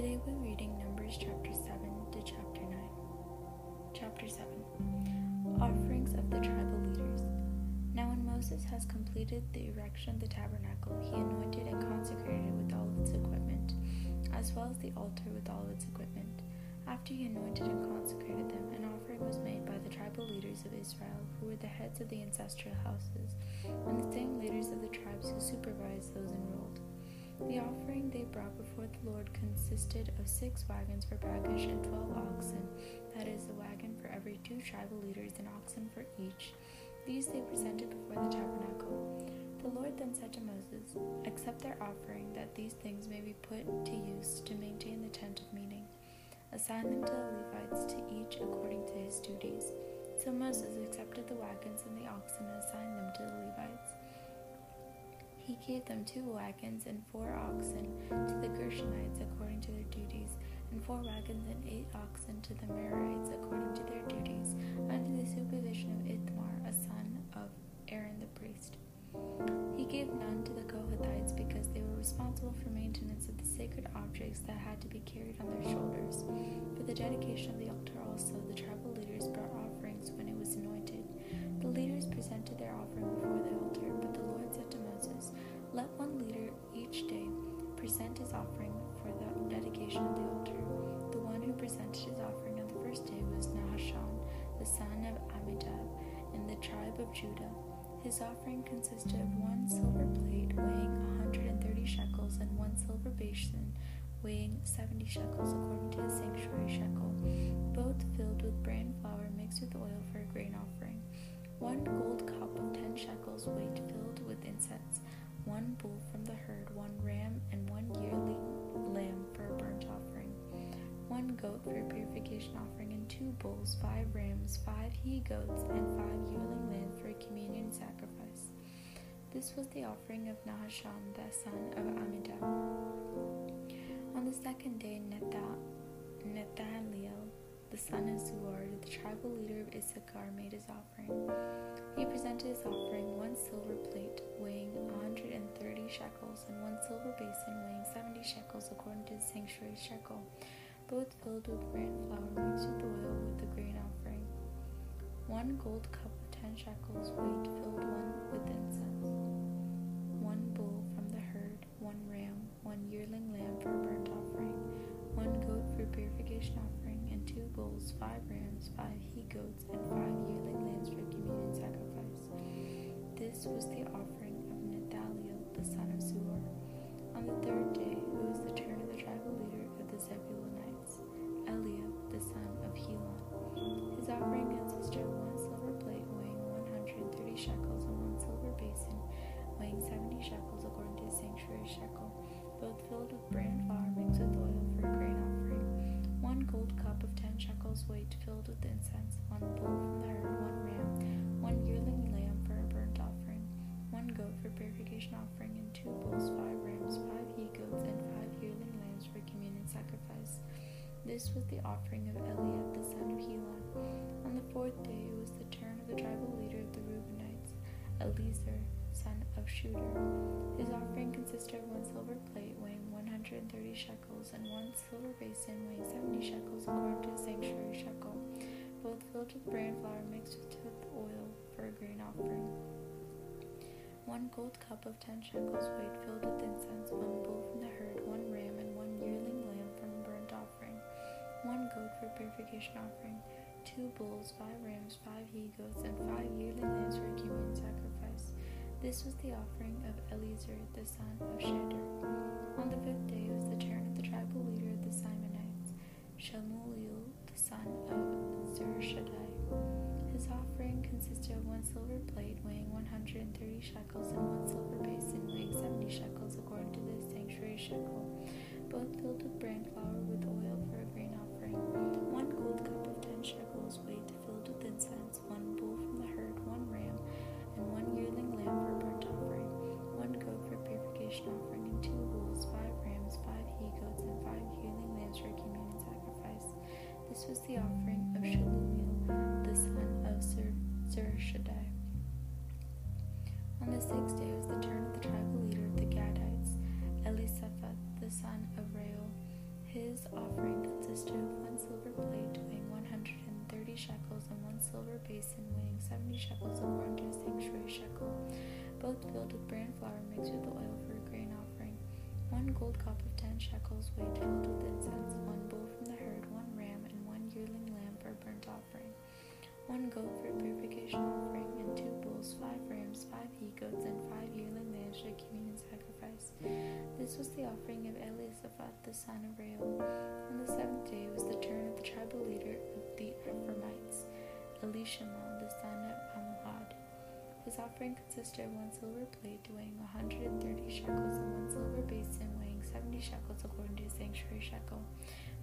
Today we're reading Numbers chapter 7 to chapter 9. Chapter 7 Offerings of the Tribal Leaders. Now, when Moses has completed the erection of the tabernacle, he anointed and consecrated it with all its equipment, as well as the altar with all its equipment. After he anointed and consecrated them, an offering was made by the tribal leaders of Israel, who were the heads of the ancestral houses, and the same leaders of the tribes who supervised those enrolled. The offering they brought before the Lord consisted of six wagons for baggage and twelve oxen, that is, a wagon for every two tribal leaders and oxen for each these they presented before the tabernacle. The Lord then said to Moses, Accept their offering, that these things may be put to use to maintain the tent of meeting. Assign them to the Levites, to each according to his duties. So Moses accepted the wagons and the oxen and assigned them to the Levites. He gave them two wagons and four oxen to the Gershonites according to their duties, and four wagons and eight oxen to the Merarites according to their duties, under the supervision of Ithamar, a son of Aaron the priest. He gave none to the Kohathites because they were responsible for maintenance of the sacred objects that had to be carried on their shoulders. For the dedication of the altar also, the tribal leaders brought offerings when it was anointed. The leaders presented their offering before Let one leader each day present his offering for the dedication of the altar. The one who presented his offering on the first day was Nahshon, the son of Amminadab, in the tribe of Judah. His offering consisted of one silver plate weighing 130 shekels and one silver basin weighing 70 shekels according to the sanctuary shekel, both filled with bran flour mixed with oil for a grain offering. One gold cup of 10 shekels weight filled with incense one bull from the herd, one ram, and one yearling lamb for a burnt offering, one goat for a purification offering, and two bulls, five rams, five he goats, and five yearling lambs for a communion sacrifice. This was the offering of Nahshon, the son of Amminadab. On the second day, Nathaniel, the son of Zuar, the tribal leader of Issachar, made his offering. He presented his offering one silver plate weighing 130 shekels and one silver basin weighing 70 shekels according to the sanctuary shekel, both filled with bran flour mixed with oil with the grain offering. One gold cup of 10 shekels weight filled one with five rams, five he goats, and five yearling lambs for communion sacrifice. This was the offering of Nathaniel, the son of Zuar. On the third day, it was the turn of the tribal leader of the Zebulunites, Eliab, the son of Helon. His offering consisted of one silver plate weighing 130 shekels and one silver basin weighing 70 shekels according to the sanctuary shekel, both filled with bran flour mixed with oil one gold cup of ten shekels weight filled with incense, one bull from the herd, one ram, one yearling lamb for a burnt offering, one goat for purification offering, and two bulls, five rams, five he goats, and five yearling lambs for communion sacrifice. This was the offering of Eliab the son of Helon. On the fourth day it was the turn of the tribal leader of the Reubenites, Eliezer, son of Shedeur. His offering consisted of one silver plate 130 shekels and one silver basin weighing 70 shekels according to the sanctuary shekel, both filled with bran flour mixed with oil for a grain offering. One gold cup of 10 shekels weight filled with incense, one bull from the herd, one ram, and one yearling lamb from a burnt offering, one goat for purification offering, two bulls, five rams, five he goats, and five yearling lambs for a communion sacrifice. This was the offering of Eliezer the son of Shedeur. On the fifth day was the turn of the tribal leader of the Simeonites, Shemuel the son of Zurishaddai. His offering consisted of one silver plate weighing 130 shekels and one silver basin weighing 70 shekels according to the sanctuary shekel, both filled with bran shekels and one silver basin weighing 70 shekels according to a sanctuary shekel, both filled with bran flour mixed with oil for a grain offering. One gold cup of 10 shekels weighed filled with incense, one bull from the herd, one ram, and one yearling lamb for a burnt offering, one goat for a purification offering, and two bulls, five rams, five he goats, and five yearling lambs for a communion sacrifice. This was the offering of Elisaphat the son of Reuel. On the seventh day was the turn of the tribal leader of the Ephraimites, Elishama the son of Ammihud. His offering consisted of one silver plate weighing 130 shekels and one silver basin weighing 70 shekels according to the sanctuary shekel,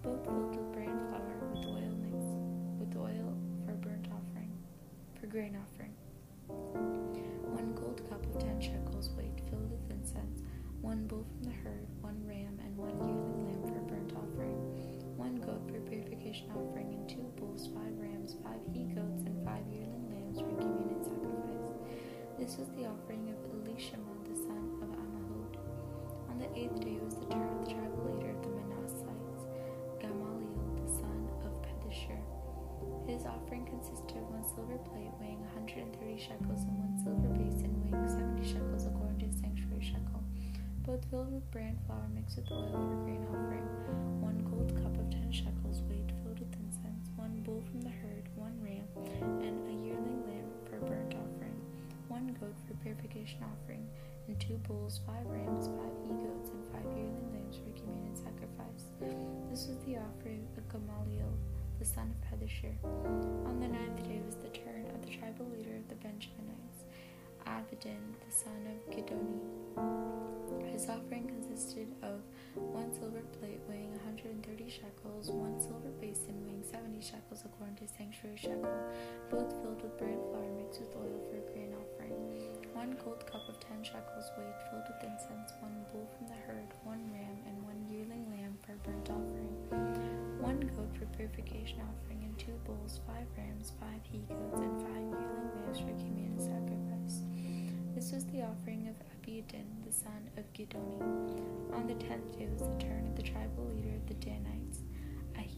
both filled with bran flour with oil mixed with oil for burnt offering, for grain offering. One gold cup of 10 shekels weight filled with incense one bull offering, and two bulls, five rams, five he goats, and five yearling lambs for communion sacrifice. This was the offering of Elishama the son of Ammihud. On the eighth day was the turn of the tribal leader of the Manassites, Gamaliel the son of Pedahzur. His offering consisted of one silver plate weighing 130 shekels and one silver basin weighing 70 shekels according to the sanctuary shekel both filled with bran flour mixed with oil for grain offering, one gold cup of ten shekels purification offering, and two bulls, five rams, five he goats, and five yearling lambs for communion sacrifice. This was the offering of Gamaliel, the son of Pedahzur. On the ninth day was the turn of the tribal leader of the Benjaminites, Abidan, the son of Gideoni. His offering consisted of one silver plate weighing 130 shekels, one silver basin weighing 70 shekels according to sanctuary shekel, both filled with bran flour mixed with oil for a grain offering, one gold cup of 10 shekels weight filled with incense, one bull from the herd, one ram, and one yearling lamb for a burnt offering, one goat for purification offering, and two bulls, five rams, five he goats, and five yearling lambs for communion sacrifice. This was the offering of Abidan, the son of Gideoni. On the tenth day was the turn of the tribal leader of the Danites,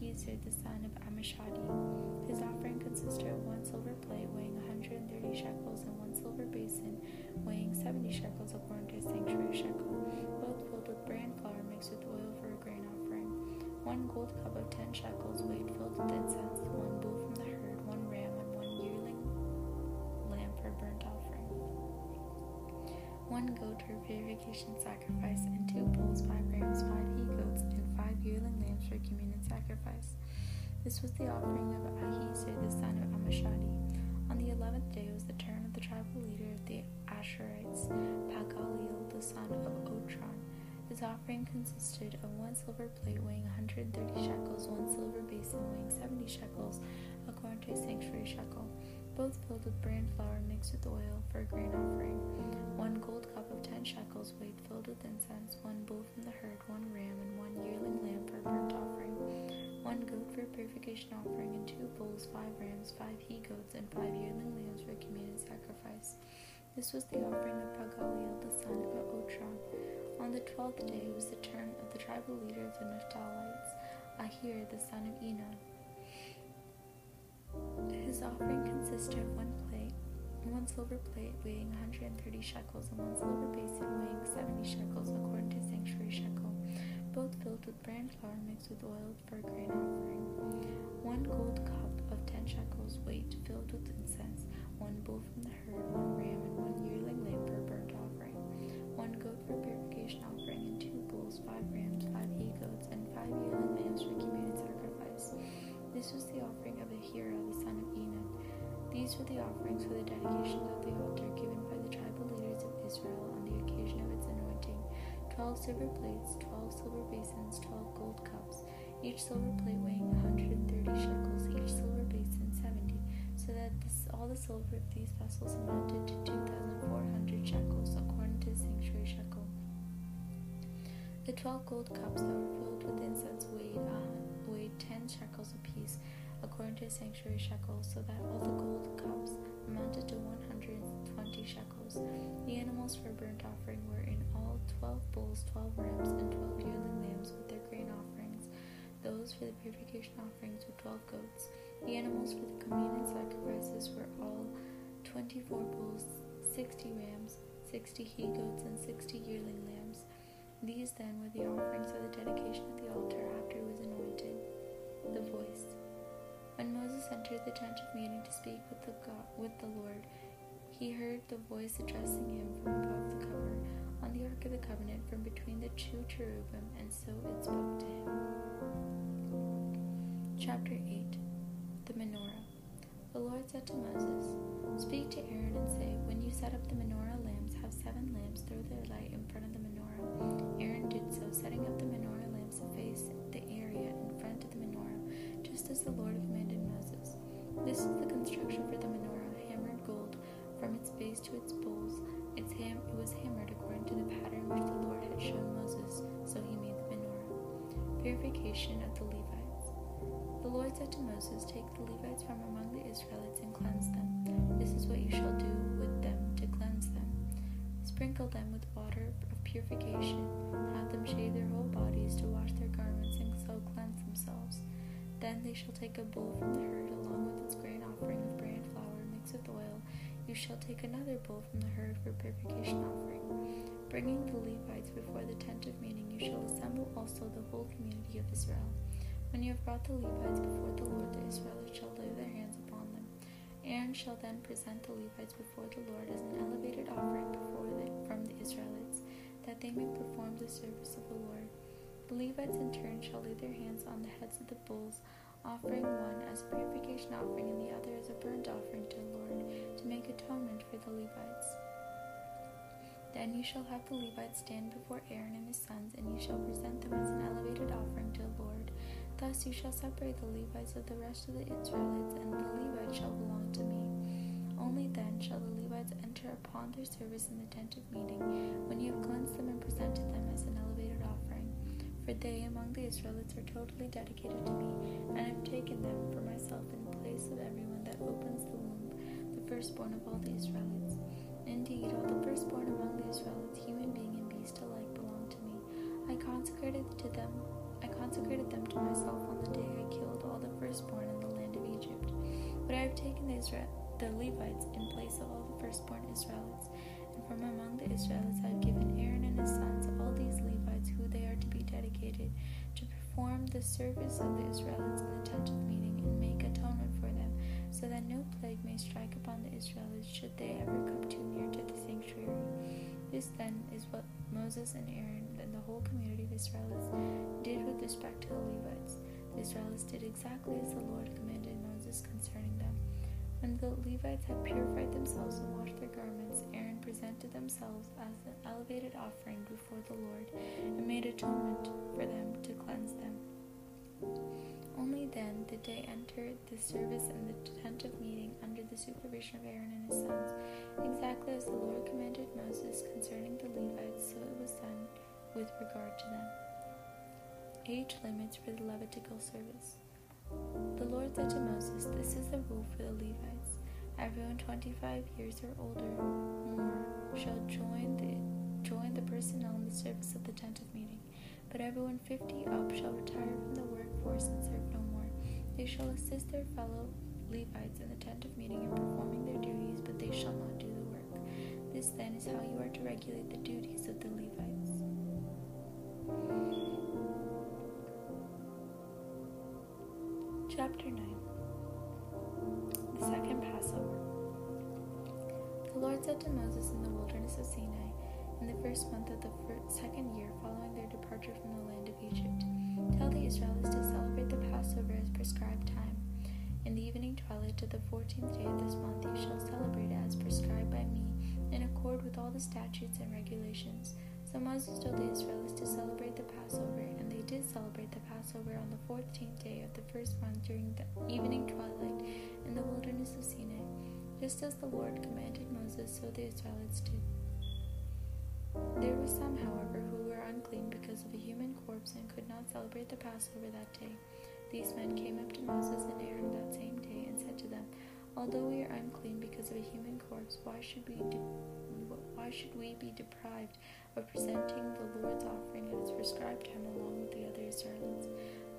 Ahiezer, the son of Ammishaddai. His offering consisted of one silver plate weighing 130 shekels and one silver basin weighing 70 shekels according to a sanctuary shekel, both filled with bran flour mixed with oil for a grain offering, one gold cup of 10 shekels weighed filled with incense, one goat for purification sacrifice, and two bulls, five rams, five he goats, and five yearling lambs for communion sacrifice. This was the offering of Ahiezer the son of Ammishaddai. On the eleventh day was the turn of the tribal leader of the Asherites, Pagaliel the son of Otron. His offering consisted of one silver plate weighing 130 shekels, one silver basin weighing 70 shekels, according to a sanctuary shekel both filled with bran flour mixed with oil for a grain offering, one gold of ten shekels weight filled with incense, one bull from the herd, one ram, and one yearling lamb for a burnt offering, one goat for a purification offering, and two bulls, five rams, five he goats, and five yearling lambs for a communion sacrifice. This was the offering of Pagaliel the son of Otron. On the twelfth day was the turn of the tribal leader of the Naphtalites, Ahir the son of Enon. His offering consisted of one one silver plate weighing 130 shekels, and one silver basin weighing 70 shekels according to sanctuary shekel, both filled with bran flour mixed with oil for a grain offering. One gold cup of 10 shekels weight filled with incense, one bull from the herd, one ram, and one yearling lamb for a burnt offering, one goat for a purification offering, and two bulls, five rams, five he goats, and five yearling lambs for a communion sacrifice. This was the offering of a Enon. These were the offerings for the dedication of the altar given by the tribal leaders of Israel on the occasion of its anointing twelve silver plates, twelve silver basins, twelve gold cups, each silver plate weighing 130 shekels, each silver basin 70, so that this, all the silver of these vessels amounted to 2,400 shekels, according to the sanctuary shekel. The twelve gold cups that were filled with incense weighed uh, weighed ten shekels apiece, according to sanctuary shekel, so that all the gold cups amounted to 120 shekels. The animals for burnt offering were in all 12 bulls, 12 rams, and 12 yearling lambs with their grain offerings. Those for the purification offerings were 12 goats. The animals for the communion sacrifices were all 24 bulls, 60 rams, 60 he goats, and 60 yearling lambs. These then were the offerings Tent of meeting to speak with the God, with the Lord, he heard the voice addressing him from above the cover on the ark of the covenant from between the two cherubim, and so it spoke to him. Chapter 8 The Menorah. The Lord said to Moses, Speak to Aaron and say, When you set up the menorah lamps, have seven lamps throw their light in front of the menorah. Aaron did so, setting up the menorah lamps to face the area in front of the menorah, just as the Lord to its bowls. Its ham it was hammered according to the pattern which the Lord had shown Moses, so he made the menorah. Purification of the Levites. The Lord said to Moses, Take the Levites from among the Israelites and cleanse them. This is what you shall do with them to cleanse them. Sprinkle them with water of purification. Have them shave their whole bodies to wash their garments and so cleanse themselves. Then they shall take a bull from the herd shall take another bull from the herd for purification offering. Bringing the Levites before the tent of meeting, you shall assemble also the whole community of Israel. When you have brought the Levites before the Lord, the Israelites shall lay their hands upon them. Aaron shall then present the Levites before the Lord as an elevated offering before the, from the Israelites, that they may perform the service of the Lord. The Levites in turn shall lay their hands on the heads of the bulls, offering one as a purification offering and the other as a burnt offering to the Lord, to make atonement for the Levites. Then you shall have the Levites stand before Aaron and his sons, and you shall present them as an elevated offering to the Lord. Thus you shall separate the Levites of the rest of the Israelites, and the Levites shall belong to me. Only then shall the Levites enter upon their service in the tent of meeting, when you have cleansed them and presented them as an elevated. For they among the Israelites are totally dedicated to me, and have taken them for myself in place of everyone that opens the womb, the firstborn of all the Israelites. Indeed, all the firstborn among the Israelites, human being and beast alike, belong to me. I consecrated to them I consecrated them to myself on the day I killed all the firstborn in the land of Egypt. But I have taken the, Israel, the Levites in place of all the firstborn Israelites, and from among the Israelites I have given Aaron and his sons all these Levites to to perform the service of the Israelites in the tent of meeting and make atonement for them, so that no plague may strike upon the Israelites should they ever come too near to the sanctuary. This then is what Moses and Aaron and the whole community of Israelites did with respect to the Levites. The Israelites did exactly as the Lord commanded Moses concerning them. When the Levites had purified themselves and washed their garments, Aaron presented themselves as an elevated offering before the Lord and made atonement for them to cleanse them. Only then did they enter the service in the tent of meeting under the supervision of Aaron and his sons, exactly as the Lord commanded Moses concerning the Levites, so it was done with regard to them. Age limits for the Levitical service. The Lord said to Moses, This is the rule for the Levites. Everyone 25 years or older more shall join the join the personnel in the service of the tent of meeting but everyone fifty up shall retire from the workforce and serve no more. They shall assist their fellow Levites in the tent of meeting in performing their duties, but they shall not do the work. This then is how you are to regulate the duties of the Levites. Chapter 9 The Second Passover. The Lord said to Moses in the wilderness of Sinai, in the first month of the first, second year following their departure from the land of Egypt. Tell the Israelites to celebrate the Passover as prescribed time. In the evening twilight of the fourteenth day of this month you shall celebrate it as prescribed by me, in accord with all the statutes and regulations. So Moses told the Israelites to celebrate the Passover, and they did celebrate the Passover on the fourteenth day of the first month during the evening twilight in the wilderness of Sinai. Just as the Lord commanded Moses, so the Israelites did. There were some, however, who were unclean because of a human corpse and could not celebrate the Passover that day. These men came up to Moses and Aaron that same day and said to them, Although we are unclean because of a human corpse, why should we de- why should we be deprived of presenting the Lord's offering at its prescribed time along with the other Israelites?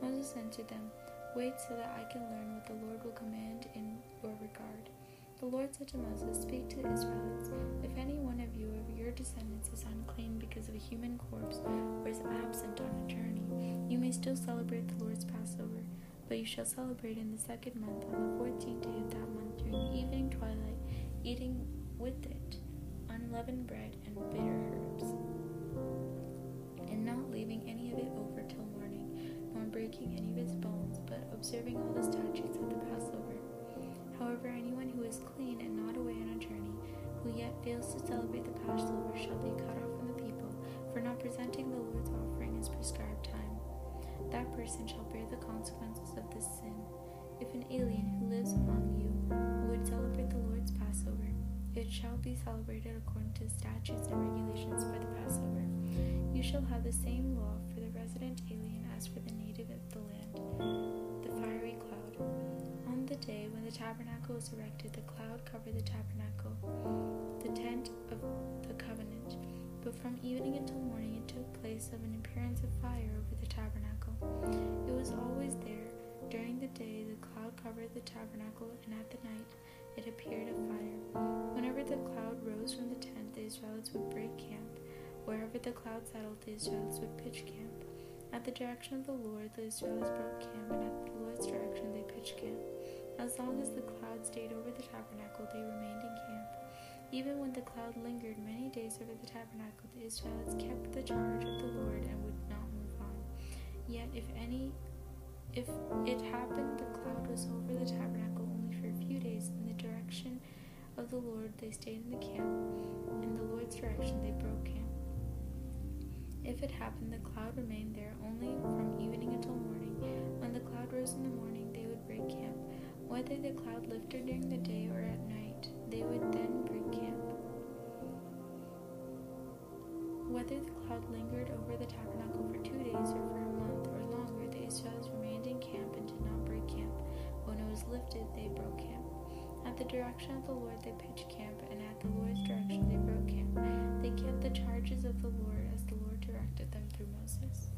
Moses answered them, Wait so that I can learn what the Lord will command in your regard. The Lord said to Moses, Speak to the Israelites. If any one of you of your descendants is unclean because of a human corpse or is absent on a journey, you may still celebrate the Lord's Passover. But you shall celebrate in the second month, on the fourteenth day of that month, during the evening twilight, eating with it unleavened bread and bitter herbs, and not leaving any of it over till morning, nor breaking any of its bones, but observing all the statutes of the Passover. However, anyone who is clean and not away on a journey, who yet fails to celebrate the Passover, shall be cut off from the people for not presenting the Lord's offering as prescribed time. That person shall bear the consequences of this sin. If an alien who lives among you would celebrate the Lord's Passover, it shall be celebrated according to statutes and regulations for the Passover. You shall have the same law for the resident alien as for the native of the land. The fiery cloud. On the day when the tabernacle was erected, the cloud covered the tabernacle, the tent of the covenant. But from evening until morning, it took place of an appearance of fire over the tabernacle. It was always there. During the day, the cloud covered the tabernacle, and at the night, it appeared a fire. Whenever the cloud rose from the tent, the Israelites would break camp. Wherever the cloud settled, the Israelites would pitch camp. At the direction of the Lord, the Israelites broke camp, and at the Lord's direction, they pitched camp. As long as the cloud stayed over the tabernacle, they remained in camp. Even when the cloud lingered many days over the tabernacle, the Israelites kept the charge of the Lord and would not move on. Yet, if any, if it happened the cloud was over the tabernacle only for a few days in the direction of the Lord, they stayed in the camp. In the Lord's direction, they broke camp. If it happened the cloud remained there only from evening until morning, when the cloud rose in the morning, they would break camp. Whether the cloud lifted during the day or at night, they would then break camp. Whether the cloud lingered over the tabernacle instruction of the Lord they pitched camp, and at the Lord's direction they broke camp. They kept the charges of the Lord as the Lord directed them through Moses.